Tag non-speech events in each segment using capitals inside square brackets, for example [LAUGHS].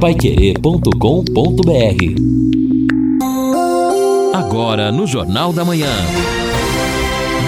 paiquerê.com.br Agora no Jornal da Manhã.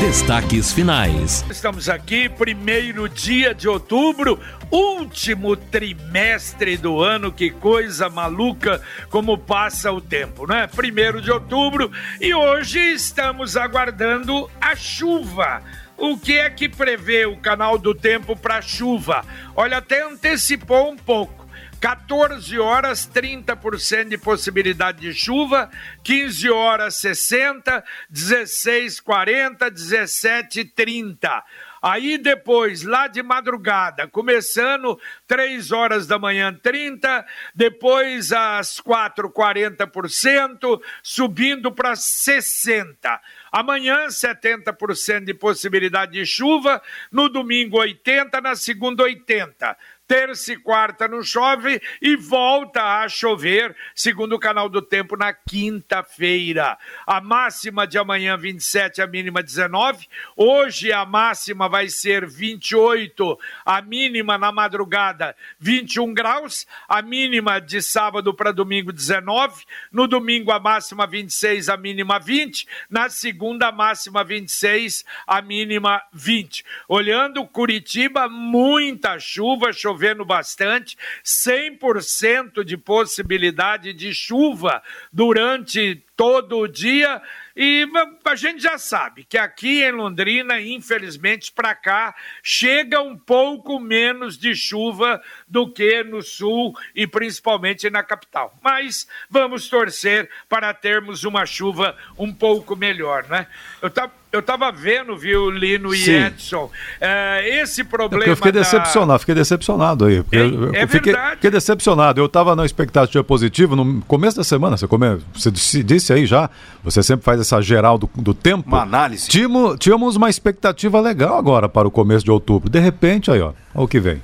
Destaques finais. Estamos aqui, primeiro dia de outubro, último trimestre do ano, que coisa maluca como passa o tempo, né? Primeiro de outubro e hoje estamos aguardando a chuva. O que é que prevê o canal do tempo para chuva? Olha, até antecipou um pouco. 14 horas 30% de possibilidade de chuva, 15 horas 60, 16 40, 17 30. Aí depois, lá de madrugada, começando 3 horas da manhã 30, depois às 4 40%, subindo para 60. Amanhã, 70% de possibilidade de chuva. No domingo, 80%. Na segunda, 80% terça e quarta não chove e volta a chover, segundo o canal do tempo, na quinta-feira. A máxima de amanhã 27, a mínima 19. Hoje a máxima vai ser 28, a mínima na madrugada 21 graus, a mínima de sábado para domingo 19. No domingo a máxima 26, a mínima 20. Na segunda a máxima 26, a mínima 20. Olhando Curitiba, muita chuva, chovendo chovendo bastante, 100% de possibilidade de chuva durante todo dia. E a gente já sabe que aqui em Londrina, infelizmente, para cá, chega um pouco menos de chuva do que no sul e principalmente na capital. Mas vamos torcer para termos uma chuva um pouco melhor, né? Eu estava eu estava vendo, viu, Lino Sim. e Edson, é, esse problema. É eu fiquei da... decepcionado, fiquei decepcionado aí. É, eu, é fiquei, fiquei, decepcionado. Eu estava na expectativa positiva no começo da semana. Você, come, você disse aí já, você sempre faz essa geral do, do tempo. Uma análise. Tínhamos, tínhamos uma expectativa legal agora para o começo de outubro. De repente, aí, ó, olha o que vem.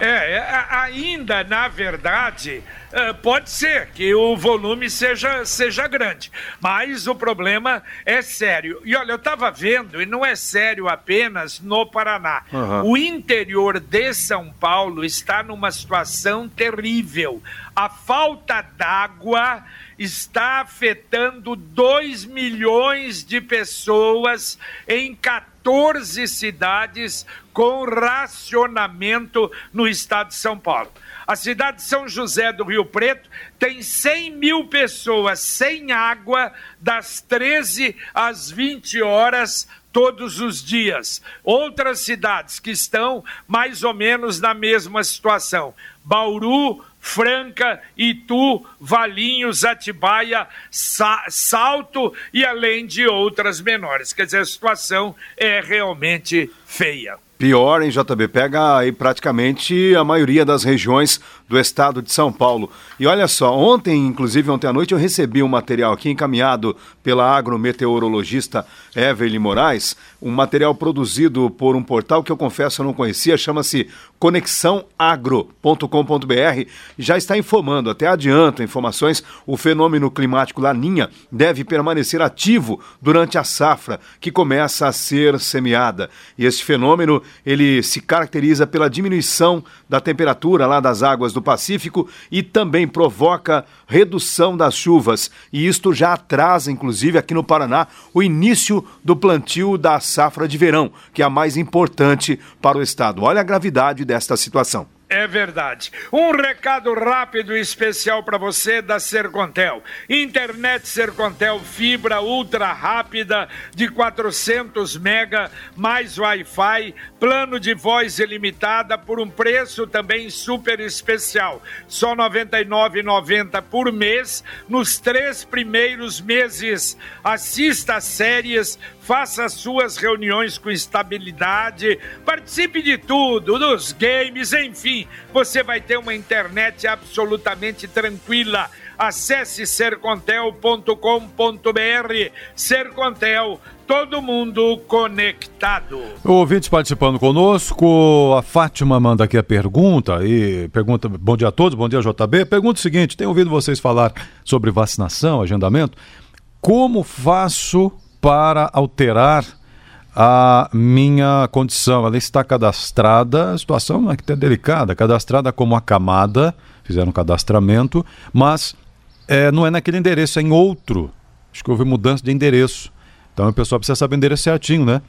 É, é ainda, na verdade, pode ser que o volume seja, seja grande, mas o problema é sério. E olha, eu estava vendo, e não é sério apenas no Paraná. Uhum. O interior de São Paulo está numa situação terrível. A falta d'água está afetando 2 milhões de pessoas em 14 cidades com racionamento no estado de São Paulo. A cidade de São José do Rio Preto tem 100 mil pessoas sem água das 13 às 20 horas todos os dias. Outras cidades que estão mais ou menos na mesma situação. Bauru, Franca, Itu, Valinhos, Atibaia, Sa Salto e além de outras menores. Quer dizer, a situação é realmente feia. Pior, em JB? Pega aí praticamente a maioria das regiões do estado de São Paulo. E olha só, ontem, inclusive ontem à noite, eu recebi um material aqui encaminhado pela agrometeorologista Evelyn Moraes, um material produzido por um portal que eu confesso eu não conhecia, chama-se conexãoagro.com.br, já está informando, até adianto informações, o fenômeno climático Laninha deve permanecer ativo durante a safra que começa a ser semeada. E esse fenômeno, ele se caracteriza pela diminuição da temperatura lá das águas do Pacífico e também provoca redução das chuvas. E isto já atrasa, inclusive, aqui no Paraná, o início do plantio da safra de verão, que é a mais importante para o estado. Olha a gravidade desta situação. É verdade. Um recado rápido e especial para você da Sercontel. Internet Sercontel fibra ultra rápida de 400 mega mais Wi-Fi, plano de voz ilimitada por um preço também super especial. Só R$ 99,90 por mês nos três primeiros meses. Assista às séries, faça suas reuniões com estabilidade, participe de tudo, dos games, enfim, você vai ter uma internet absolutamente tranquila. Acesse sercontel.com.br. Sercontel, todo mundo conectado. Ouvintes participando conosco, a Fátima manda aqui a pergunta e pergunta: bom dia a todos, bom dia JB. Pergunta o seguinte: tenho ouvido vocês falar sobre vacinação, agendamento. Como faço para alterar a minha condição. Ela está cadastrada, a situação é até delicada, cadastrada como acamada, fizeram um cadastramento, mas é, não é naquele endereço, é em outro. Acho que houve mudança de endereço. Então o pessoal precisa saber o endereço certinho, né?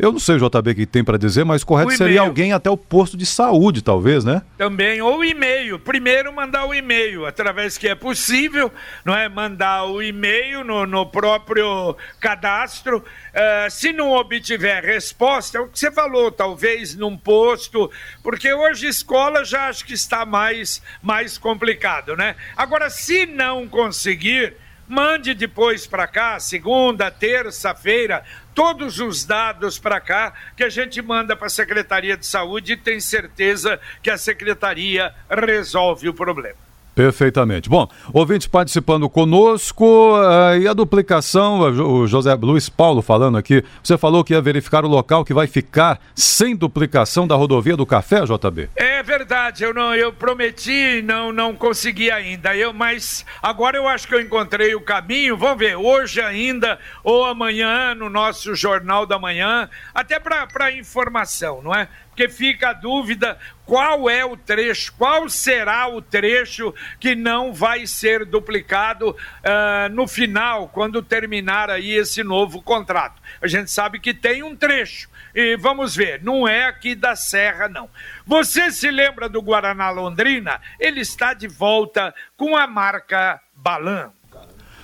Eu não sei o JB que tem para dizer, mas correto seria alguém até o posto de saúde, talvez, né? Também, ou e-mail. Primeiro mandar o e-mail, através que é possível, não é? Mandar o e-mail no, no próprio cadastro. Uh, se não obtiver resposta, é o que você falou, talvez num posto, porque hoje escola já acho que está mais, mais complicado, né? Agora, se não conseguir Mande depois para cá, segunda, terça-feira, todos os dados para cá que a gente manda para a Secretaria de Saúde e tem certeza que a secretaria resolve o problema. Perfeitamente. Bom, ouvintes participando conosco uh, e a duplicação, o José Luiz Paulo falando aqui, você falou que ia verificar o local que vai ficar sem duplicação da rodovia do Café, JB? É verdade, eu não, eu prometi, não, não consegui ainda, eu, mas agora eu acho que eu encontrei o caminho, vamos ver, hoje ainda ou amanhã no nosso Jornal da Manhã, até para informação, não é? porque fica a dúvida qual é o trecho, qual será o trecho que não vai ser duplicado uh, no final, quando terminar aí esse novo contrato. A gente sabe que tem um trecho. E vamos ver, não é aqui da Serra, não. Você se lembra do Guaraná Londrina? Ele está de volta com a marca Balan.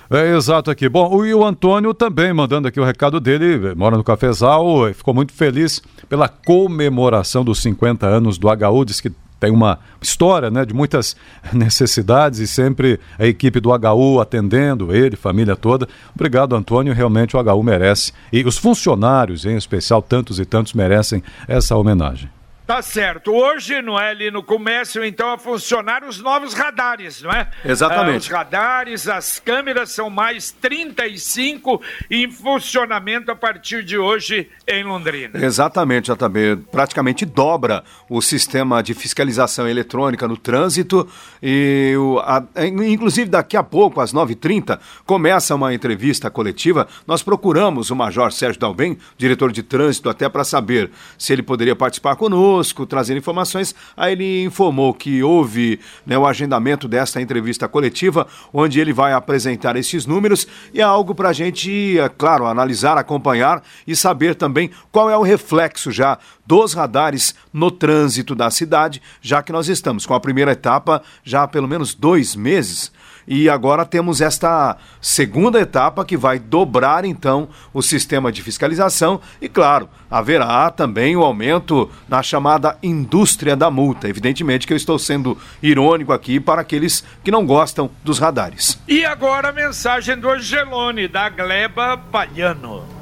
É, exato aqui. Bom, e o Antônio também mandando aqui o recado dele, mora no Cafezal, ficou muito feliz pela comemoração dos 50 anos do HU, diz que tem uma história né, de muitas [LAUGHS] necessidades e sempre a equipe do HU atendendo ele, família toda. Obrigado, Antônio. Realmente o HU merece. E os funcionários, em especial, tantos e tantos, merecem essa homenagem. Tá certo. Hoje, não é, ali no comércio, então, a funcionar os novos radares, não é? Exatamente. Ah, os radares, as câmeras são mais 35 em funcionamento a partir de hoje em Londrina. Exatamente, JB. Praticamente dobra o sistema de fiscalização eletrônica no trânsito e, o, a, inclusive, daqui a pouco, às 9h30, começa uma entrevista coletiva. Nós procuramos o Major Sérgio Dalben, diretor de trânsito, até para saber se ele poderia participar conosco conosco, trazendo informações. Aí ele informou que houve né, o agendamento desta entrevista coletiva, onde ele vai apresentar esses números e é algo para a gente, é claro, analisar, acompanhar e saber também qual é o reflexo já dos radares no trânsito da cidade, já que nós estamos com a primeira etapa já há pelo menos dois meses e agora temos esta segunda etapa que vai dobrar então o sistema de fiscalização e, claro, haverá também o aumento na chamada indústria da multa. Evidentemente que eu estou sendo irônico aqui para aqueles que não gostam dos radares. E agora a mensagem do Angelone, da Gleba Palhano.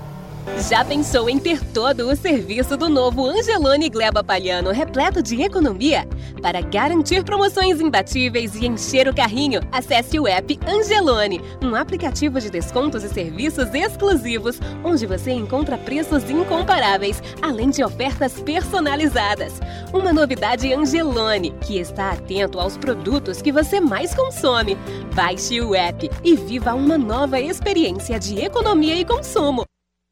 Já pensou em ter todo o serviço do novo Angelone Gleba Palhano repleto de economia? Para garantir promoções imbatíveis e encher o carrinho, acesse o app Angelone, um aplicativo de descontos e serviços exclusivos, onde você encontra preços incomparáveis, além de ofertas personalizadas. Uma novidade Angelone, que está atento aos produtos que você mais consome. Baixe o app e viva uma nova experiência de economia e consumo.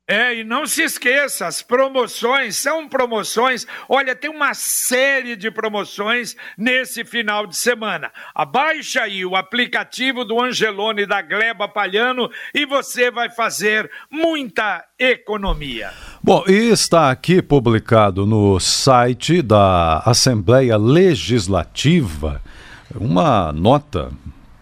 É, e não se esqueça, as promoções são promoções. Olha, tem uma série de promoções nesse final de semana. Abaixa aí o aplicativo do Angelone da Gleba Palhano e você vai fazer muita economia. Bom, e está aqui publicado no site da Assembleia Legislativa uma nota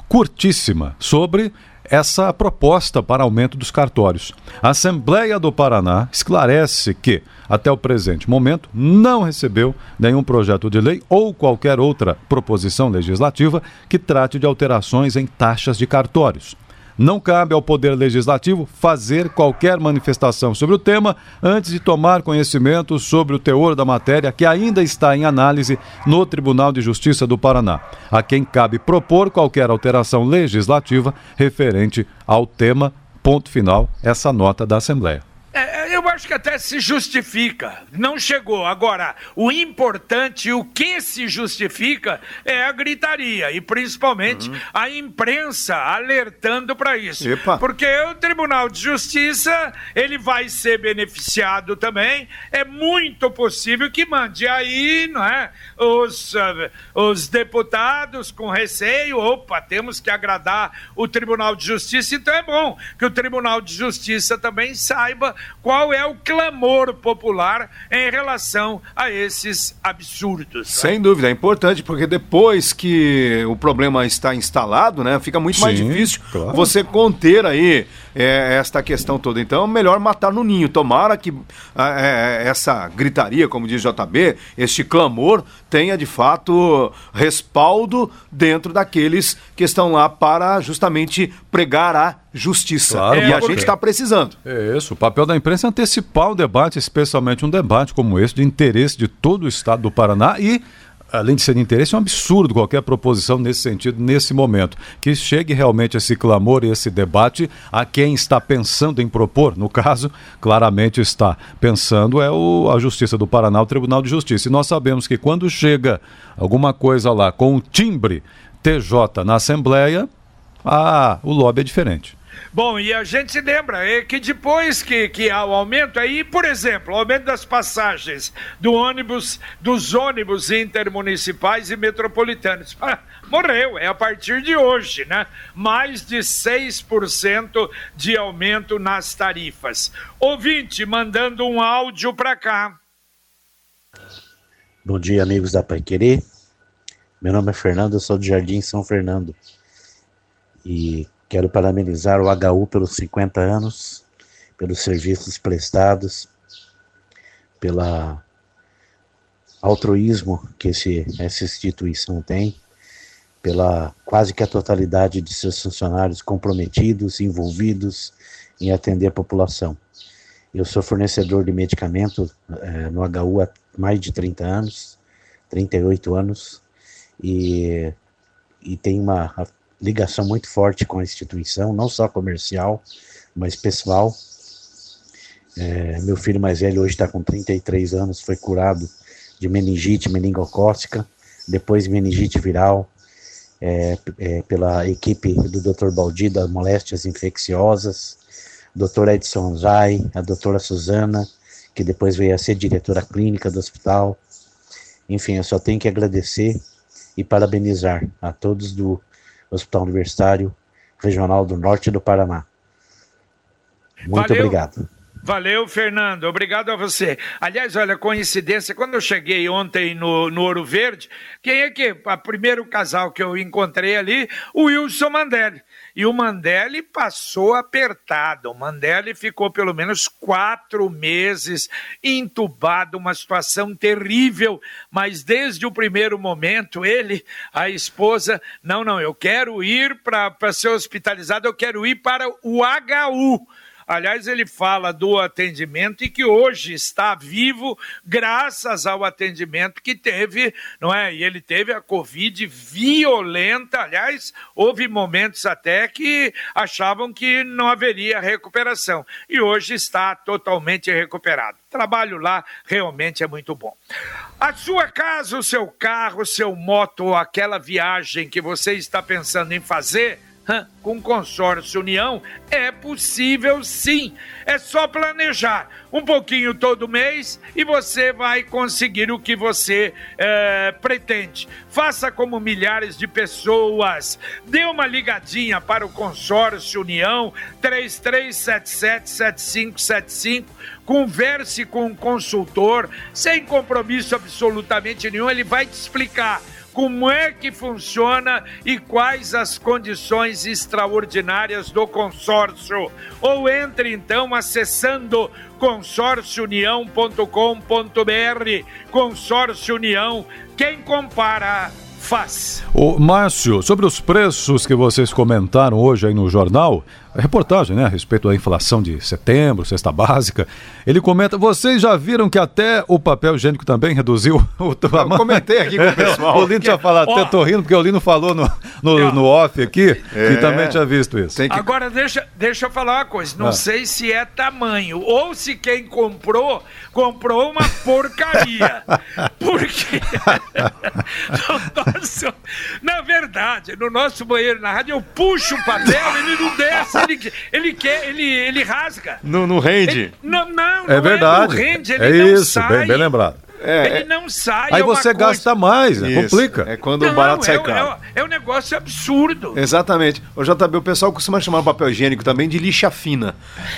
curtíssima sobre essa proposta para aumento dos cartórios. A Assembleia do Paraná esclarece que, até o presente momento, não recebeu nenhum projeto de lei ou qualquer outra proposição legislativa que trate de alterações em taxas de cartórios. Não cabe ao Poder Legislativo fazer qualquer manifestação sobre o tema antes de tomar conhecimento sobre o teor da matéria que ainda está em análise no Tribunal de Justiça do Paraná, a quem cabe propor qualquer alteração legislativa referente ao tema. Ponto final, essa nota da Assembleia acho que até se justifica. Não chegou. Agora, o importante, o que se justifica é a gritaria e principalmente uhum. a imprensa alertando para isso. Epa. Porque o Tribunal de Justiça, ele vai ser beneficiado também. É muito possível que mande aí, não é? Os, uh, os deputados com receio, opa, temos que agradar o Tribunal de Justiça, então é bom que o Tribunal de Justiça também saiba qual é o clamor popular em relação a esses absurdos. Né? Sem né? dúvida, é importante, porque depois que o problema está instalado, né, fica muito Sim, mais difícil claro. você conter aí é, esta questão toda. Então, melhor matar no ninho. Tomara que é, essa gritaria, como diz JB, este clamor, tenha de fato respaldo dentro daqueles que estão lá para justamente pregar a justiça. Claro, e a gente está precisando. É isso. O papel da imprensa é antecipar o debate, especialmente um debate como esse, de interesse de todo o estado do Paraná e além de ser de interesse, é um absurdo qualquer proposição nesse sentido, nesse momento. Que chegue realmente esse clamor e esse debate a quem está pensando em propor, no caso, claramente está pensando, é o, a Justiça do Paraná, o Tribunal de Justiça. E nós sabemos que quando chega alguma coisa lá com o timbre TJ na Assembleia, ah, o lobby é diferente. Bom, e a gente lembra é que depois que, que há o aumento aí, por exemplo, o aumento das passagens do ônibus, dos ônibus intermunicipais e metropolitanos. Ah, morreu, é a partir de hoje, né? Mais de 6% de aumento nas tarifas. Ouvinte mandando um áudio para cá. Bom dia, amigos da Pai Querer. Meu nome é Fernando, eu sou do Jardim São Fernando. E Quero parabenizar o HU pelos 50 anos, pelos serviços prestados, pela altruísmo que esse, essa instituição tem, pela quase que a totalidade de seus funcionários comprometidos, envolvidos em atender a população. Eu sou fornecedor de medicamento é, no HU há mais de 30 anos, 38 anos, e, e tenho uma ligação muito forte com a instituição, não só comercial, mas pessoal. É, meu filho mais velho hoje está com 33 anos, foi curado de meningite meningocócica, depois meningite viral, é, é, pela equipe do Dr. Baldi das moléstias infecciosas, Dr. Edson Zay, a doutora Suzana, que depois veio a ser diretora clínica do hospital. Enfim, eu só tenho que agradecer e parabenizar a todos do Hospital Universitário Regional do Norte do Paraná. Muito Valeu. obrigado. Valeu, Fernando. Obrigado a você. Aliás, olha, coincidência, quando eu cheguei ontem no, no Ouro Verde, quem é que? O primeiro casal que eu encontrei ali, o Wilson Mandelli. E o Mandelli passou apertado. O Mandelli ficou pelo menos quatro meses entubado, uma situação terrível. Mas desde o primeiro momento, ele, a esposa, não, não, eu quero ir para ser hospitalizado, eu quero ir para o HU Aliás, ele fala do atendimento e que hoje está vivo graças ao atendimento que teve, não é? E ele teve a Covid violenta. Aliás, houve momentos até que achavam que não haveria recuperação. E hoje está totalmente recuperado. O trabalho lá realmente é muito bom. A sua casa, o seu carro, o seu moto, aquela viagem que você está pensando em fazer com consórcio União é possível sim. É só planejar um pouquinho todo mês e você vai conseguir o que você é, pretende. Faça como milhares de pessoas. Dê uma ligadinha para o consórcio União 33777575. Converse com um consultor sem compromisso absolutamente nenhum. Ele vai te explicar como é que funciona e quais as condições extraordinárias do consórcio. Ou entre então acessando consórciounião.com.br. Consórcio União, quem compara faz. O Márcio, sobre os preços que vocês comentaram hoje aí no jornal, reportagem né, a respeito da inflação de setembro, cesta básica. Ele comenta: vocês já viram que até o papel higiênico também reduziu [LAUGHS] o tamanho? Eu comentei aqui com o [LAUGHS] pessoal. o Lino tinha falado, até tô rindo, porque o Lino falou no, no, no off aqui É. que também tinha visto isso. Que... Agora, deixa, deixa eu falar uma coisa. Não Ah. sei se é tamanho ou se quem comprou, comprou uma porcaria. [LAUGHS] Porque no nosso- na verdade, no nosso banheiro na rádio, eu puxo o papel, ele não desce, ele, ele quer, ele, ele rasga. Não, não rende. Ele- não, não, É não verdade. É, no rende, ele é não isso, bem, bem lembrado. É, Ele não sai. Aí é você coisa- gasta mais, né? Complica. É quando o Não, barato sai é, caro. é, é um negócio absurdo. Exatamente. O JB, o pessoal costuma chamar o papel higiênico também de lixa fina.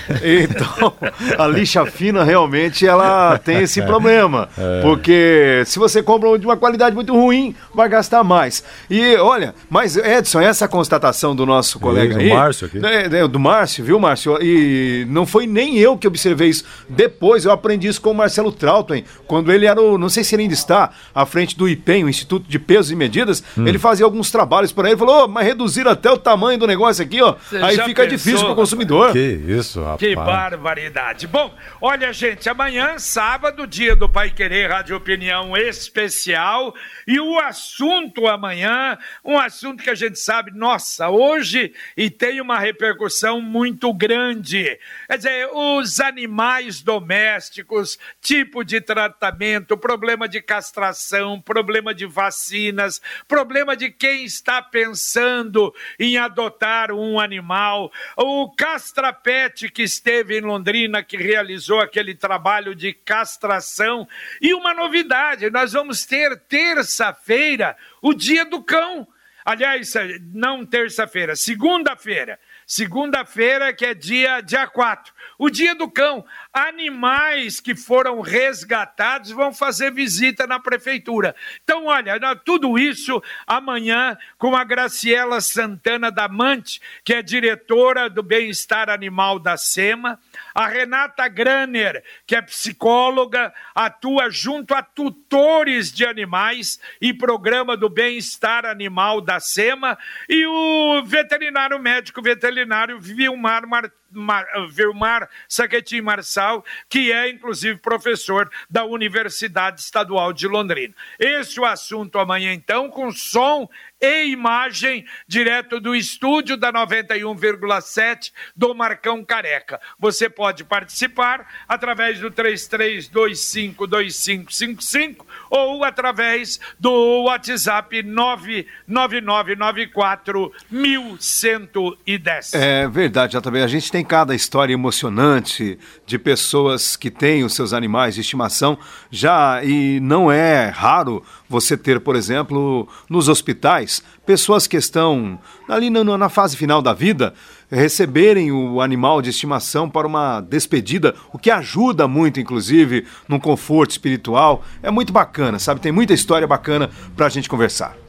[LAUGHS] Então, a lixa fina realmente ela tem esse [LAUGHS] problema. Porque se você compra um de uma qualidade muito ruim, vai gastar mais. E olha, mas Edson, essa constatação do nosso colega do aí, Márcio aqui. né, né, do Márcio, viu, Márcio? E não foi nem eu que observei isso. Depois eu aprendi isso com o Marcelo Trautem, quando ele era o, não sei se ele ainda está, à frente do IPEM, o Instituto de Pesos e Medidas, Hum. ele fazia alguns trabalhos por aí, ele falou, "Ô, mas reduziram até o tamanho do negócio aqui, ó. Você Aí fica pensou, difícil pro rapaz? consumidor. Que isso, rapaz. Que barbaridade. Bom, olha, gente, amanhã, sábado, dia do Pai Querer Rádio Opinião Especial. E o assunto amanhã, um assunto que a gente sabe, nossa, hoje, e tem uma repercussão muito grande. Quer dizer, os animais domésticos, tipo de tratamento, problema de castração, problema de vacinas, problema de quem está pensando em adotar um animal. O Castrapet, que esteve em Londrina, que realizou aquele trabalho de castração. E uma novidade: nós vamos ter terça-feira o Dia do Cão. Aliás, não terça-feira, segunda-feira. Segunda-feira, que é dia, dia 4. O dia do cão. Animais que foram resgatados vão fazer visita na prefeitura. Então, olha, tudo isso amanhã com a Graciela Santana Damante, que é diretora do Bem-Estar Animal da SEMA, a Renata Graner, que é psicóloga, atua junto a tutores de animais e programa do Bem-Estar Animal da SEMA, e o veterinário médico veterinário Vilmar Mar... Mar... Vilmar Saquetim Marçal, que é inclusive professor da Universidade Estadual de Londrina. Esse é o assunto amanhã, então, com som e imagem direto do estúdio da 91,7 do Marcão Careca. Você pode participar através do 33252555 ou através do WhatsApp 99994 1110. É verdade, JB. A gente tem cada história emocionante de pessoas que têm os seus animais de estimação já e não é raro você ter, por exemplo, nos hospitais, pessoas que estão ali na, na fase final da vida receberem o animal de estimação para uma despedida, o que ajuda muito, inclusive, num conforto espiritual. É muito bacana, sabe? Tem muita história bacana pra gente conversar.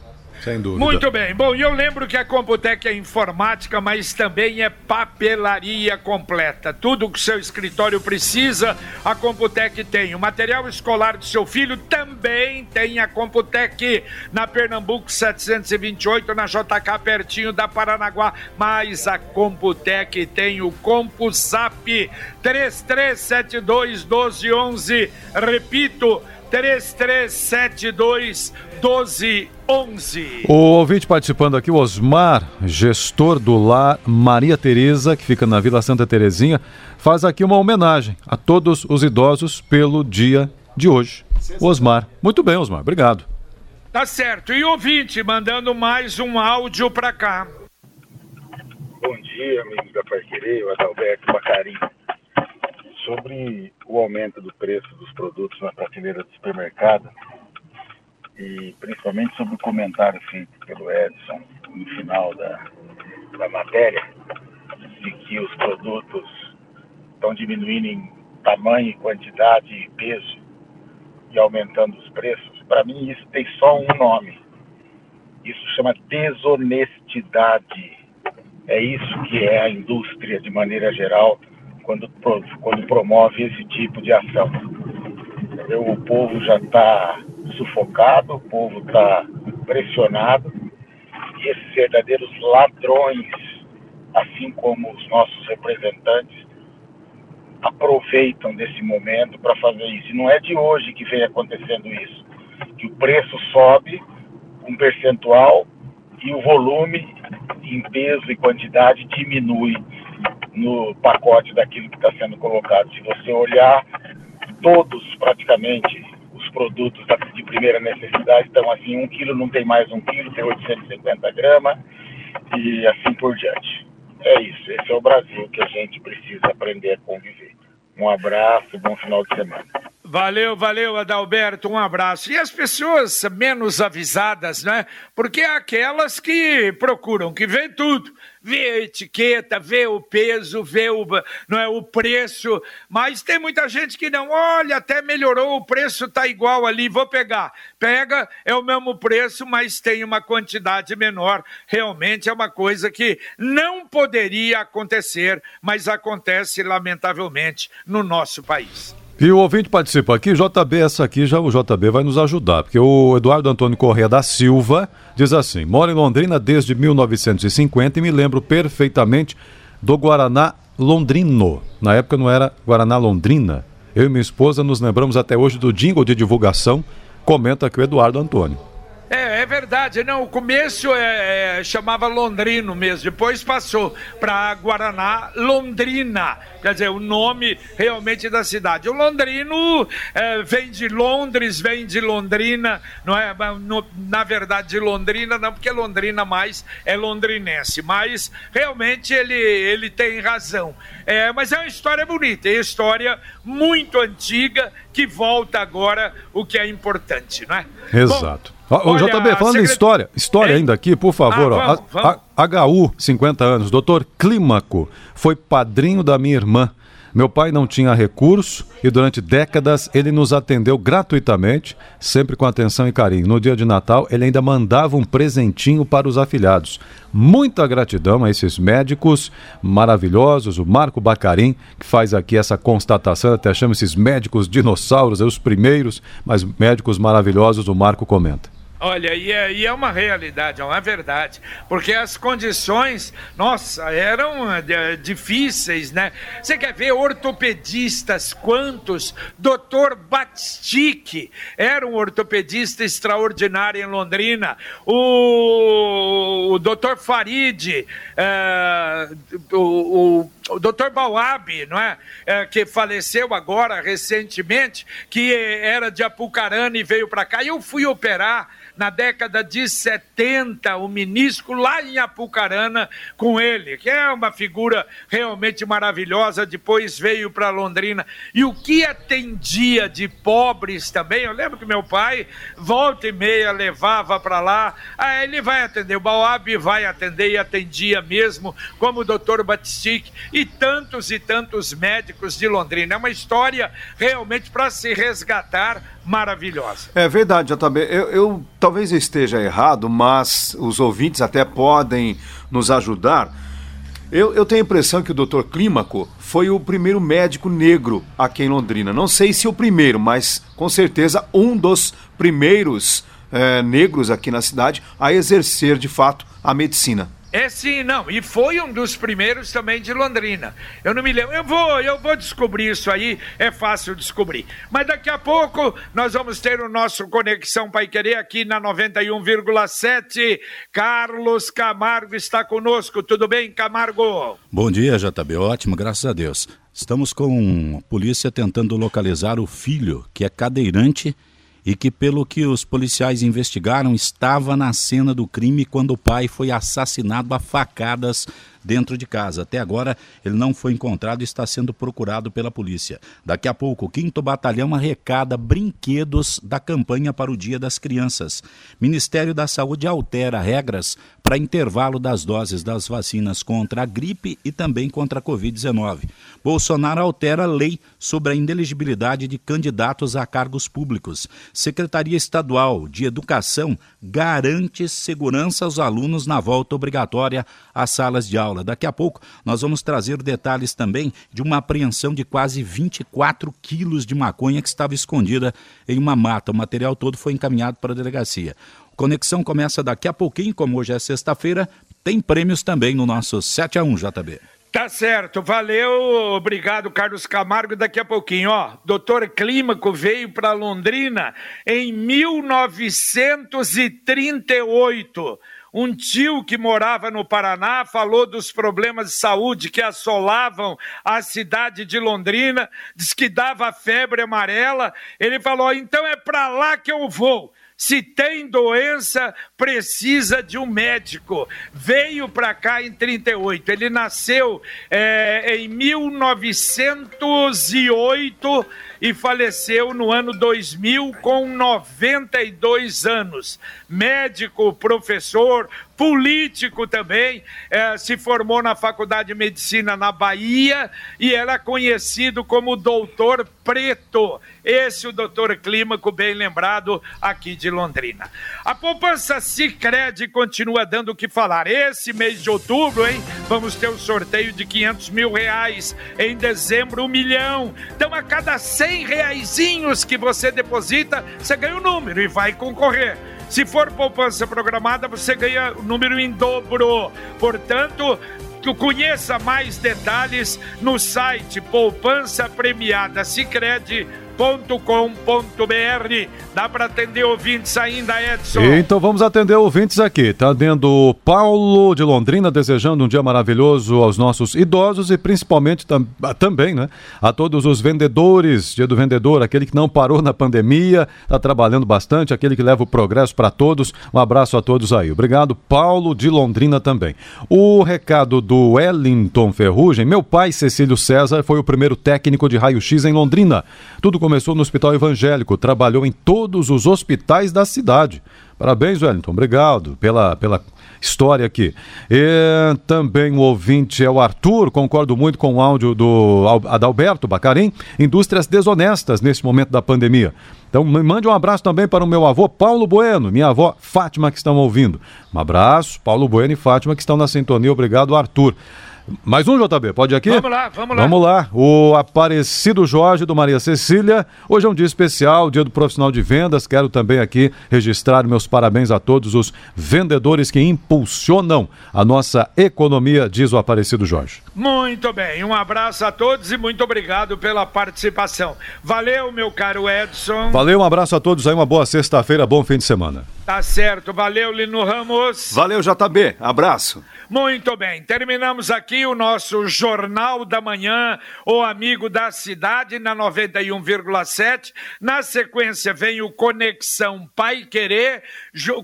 Sem dúvida. Muito bem. Bom, e eu lembro que a Computec é informática, mas também é papelaria completa. Tudo que o seu escritório precisa, a Computec tem. O material escolar do seu filho também tem a Computec. Na Pernambuco 728, na JK, pertinho da Paranaguá. Mas a Computec tem o CompuSap 3372 1211. Repito, 3372 1211. O ouvinte participando aqui, o Osmar, gestor do lar Maria Tereza, que fica na Vila Santa Terezinha, faz aqui uma homenagem a todos os idosos pelo dia de hoje. O Osmar. Muito bem, Osmar. Obrigado. Tá certo. E ouvinte, mandando mais um áudio pra cá. Bom dia, amigos da Parqueria, o Adalberto Bacarim. Sobre o aumento do preço dos produtos na prateleira do supermercado, e principalmente sobre o comentário feito pelo Edson no final da, da matéria, de que os produtos estão diminuindo em tamanho, quantidade e peso e aumentando os preços, para mim isso tem só um nome. Isso chama desonestidade. É isso que é a indústria de maneira geral quando, quando promove esse tipo de ação. Entendeu? O povo já está sufocado, o povo está pressionado e esses verdadeiros ladrões, assim como os nossos representantes, aproveitam desse momento para fazer isso. E não é de hoje que vem acontecendo isso, que o preço sobe um percentual e o volume em peso e quantidade diminui no pacote daquilo que está sendo colocado. Se você olhar, todos praticamente produtos de primeira necessidade estão assim, um quilo não tem mais um quilo, tem 850 gramas e assim por diante. É isso, esse é o Brasil que a gente precisa aprender a conviver. Um abraço, bom final de semana. Valeu, valeu, Adalberto, um abraço. E as pessoas menos avisadas, né? Porque é aquelas que procuram, que vê tudo, vê a etiqueta, vê o peso, vê o, não é, o preço, mas tem muita gente que não, olha, até melhorou, o preço tá igual ali, vou pegar. Pega, é o mesmo preço, mas tem uma quantidade menor. Realmente é uma coisa que não poderia acontecer, mas acontece lamentavelmente no nosso país. E o ouvinte participa aqui, JB, essa aqui já o JB vai nos ajudar, porque o Eduardo Antônio Corrêa da Silva diz assim: moro em Londrina desde 1950 e me lembro perfeitamente do Guaraná Londrino. Na época não era Guaraná Londrina. Eu e minha esposa nos lembramos até hoje do jingle de divulgação, comenta aqui o Eduardo Antônio. É, verdade. Não, o começo é, é, chamava Londrino mesmo, depois passou para Guaraná Londrina, quer dizer, o nome realmente da cidade. O londrino é, vem de Londres, vem de Londrina, não é? No, na verdade, de Londrina não, porque Londrina mais é londrinense, mas realmente ele, ele tem razão. É, mas é uma história bonita, é uma história muito antiga que volta agora, o que é importante, não é? Exato. Bom, Olha, JB, falando secret... em história, história ainda aqui, por favor. Ah, vamos, ó, vamos. HU, 50 anos, doutor Clímaco, foi padrinho da minha irmã. Meu pai não tinha recurso e durante décadas ele nos atendeu gratuitamente, sempre com atenção e carinho. No dia de Natal, ele ainda mandava um presentinho para os afilhados. Muita gratidão a esses médicos maravilhosos, o Marco Bacarim, que faz aqui essa constatação, até chama esses médicos dinossauros, é os primeiros, mas médicos maravilhosos, o Marco comenta. Olha, e é, e é, uma realidade, é uma verdade, porque as condições, nossa, eram é, difíceis, né? Você quer ver ortopedistas, quantos? Doutor Batstic era um ortopedista extraordinário em Londrina, o, o doutor Farid, é, o, o o doutor Bauab, não é? é? que faleceu agora recentemente, que era de Apucarana e veio para cá. Eu fui operar na década de 70, o ministro lá em Apucarana com ele, que é uma figura realmente maravilhosa. Depois veio para Londrina. E o que atendia de pobres também, eu lembro que meu pai, volta e meia, levava para lá. Ah, ele vai atender, o Bauab vai atender e atendia mesmo, como o doutor Batistic e tantos e tantos médicos de Londrina. É uma história realmente para se resgatar maravilhosa. É verdade, JB. Eu, eu talvez eu esteja errado, mas os ouvintes até podem nos ajudar. Eu, eu, tenho a impressão que o Dr. Clímaco foi o primeiro médico negro aqui em Londrina. Não sei se o primeiro, mas com certeza um dos primeiros é, negros aqui na cidade a exercer de fato a medicina. É sim, não. E foi um dos primeiros também de Londrina. Eu não me lembro. Eu vou, eu vou descobrir isso aí. É fácil descobrir. Mas daqui a pouco nós vamos ter o nosso Conexão Pai Querer aqui na 91,7. Carlos Camargo está conosco. Tudo bem, Camargo? Bom dia, JB. Ótimo, graças a Deus. Estamos com a polícia tentando localizar o filho, que é cadeirante e que, pelo que os policiais investigaram, estava na cena do crime quando o pai foi assassinado a facadas dentro de casa. Até agora, ele não foi encontrado e está sendo procurado pela polícia. Daqui a pouco, o 5 Batalhão arrecada brinquedos da campanha para o Dia das Crianças. Ministério da Saúde altera regras para intervalo das doses das vacinas contra a gripe e também contra a Covid-19. Bolsonaro altera lei sobre a ineligibilidade de candidatos a cargos públicos. Secretaria Estadual de Educação garante segurança aos alunos na volta obrigatória às salas de aula aula. Daqui a pouco nós vamos trazer detalhes também de uma apreensão de quase 24 quilos de maconha que estava escondida em uma mata. O material todo foi encaminhado para a delegacia. Conexão começa daqui a pouquinho, como hoje é sexta-feira, tem prêmios também no nosso 7 a 1 JB. Tá certo, valeu, obrigado Carlos Camargo. Daqui a pouquinho, ó, doutor Clímaco veio para Londrina em 1938. Um tio que morava no Paraná falou dos problemas de saúde que assolavam a cidade de Londrina, diz que dava febre amarela. Ele falou: então é para lá que eu vou. Se tem doença, precisa de um médico. Veio para cá em 38. Ele nasceu é, em 1908 e faleceu no ano 2000 com 92 anos. Médico, professor, político também, é, se formou na Faculdade de Medicina na Bahia e era conhecido como Doutor Preto. Esse é o doutor Clímaco, bem lembrado aqui de Londrina. A poupança Cicred continua dando o que falar. Esse mês de outubro, hein? Vamos ter um sorteio de 500 mil reais. Em dezembro, um milhão. Então, a cada 100 reaisinhos que você deposita, você ganha o um número e vai concorrer. Se for poupança programada, você ganha o número em dobro. Portanto, conheça mais detalhes no site poupança premiada Sicredi.com com.br Dá para atender ouvintes ainda, Edson? Então vamos atender ouvintes aqui. Tá o Paulo de Londrina desejando um dia maravilhoso aos nossos idosos e principalmente tam também, né, a todos os vendedores, dia do vendedor, aquele que não parou na pandemia, está trabalhando bastante, aquele que leva o progresso para todos. Um abraço a todos aí. Obrigado, Paulo de Londrina também. O recado do Wellington Ferrugem, meu pai Cecílio César foi o primeiro técnico de raio-x em Londrina. Tudo começou no Hospital Evangélico, trabalhou em todos os hospitais da cidade. Parabéns, Wellington. Obrigado pela, pela história aqui. E também o ouvinte é o Arthur, concordo muito com o áudio do Adalberto Bacarim, indústrias desonestas nesse momento da pandemia. Então, mande um abraço também para o meu avô Paulo Bueno, minha avó Fátima que estão ouvindo. Um abraço, Paulo Bueno e Fátima que estão na sintonia. Obrigado, Arthur. Mais um, JB, pode ir aqui? Vamos lá, vamos lá. Vamos lá. O Aparecido Jorge do Maria Cecília. Hoje é um dia especial, dia do profissional de vendas. Quero também aqui registrar meus parabéns a todos os vendedores que impulsionam a nossa economia, diz o Aparecido Jorge. Muito bem, um abraço a todos e muito obrigado pela participação. Valeu, meu caro Edson. Valeu, um abraço a todos aí, uma boa sexta-feira, bom fim de semana. Tá certo, valeu, Lino Ramos. Valeu, JB, abraço. Muito bem, terminamos aqui o nosso Jornal da Manhã, o amigo da cidade, na 91,7. Na sequência vem o Conexão Pai Querer,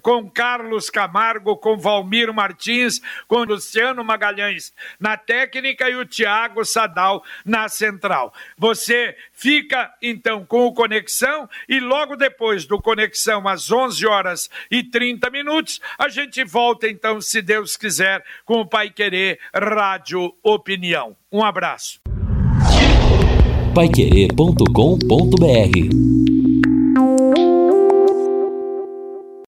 com Carlos Camargo, com Valmir Martins, com Luciano Magalhães na técnica e o Tiago Sadal na central. Você fica então com o Conexão e logo depois do Conexão, às 11 horas e 30 minutos, a gente volta então, se Deus quiser com o Pai Querer Rádio Opinião. Um abraço. Paiquerê.com.br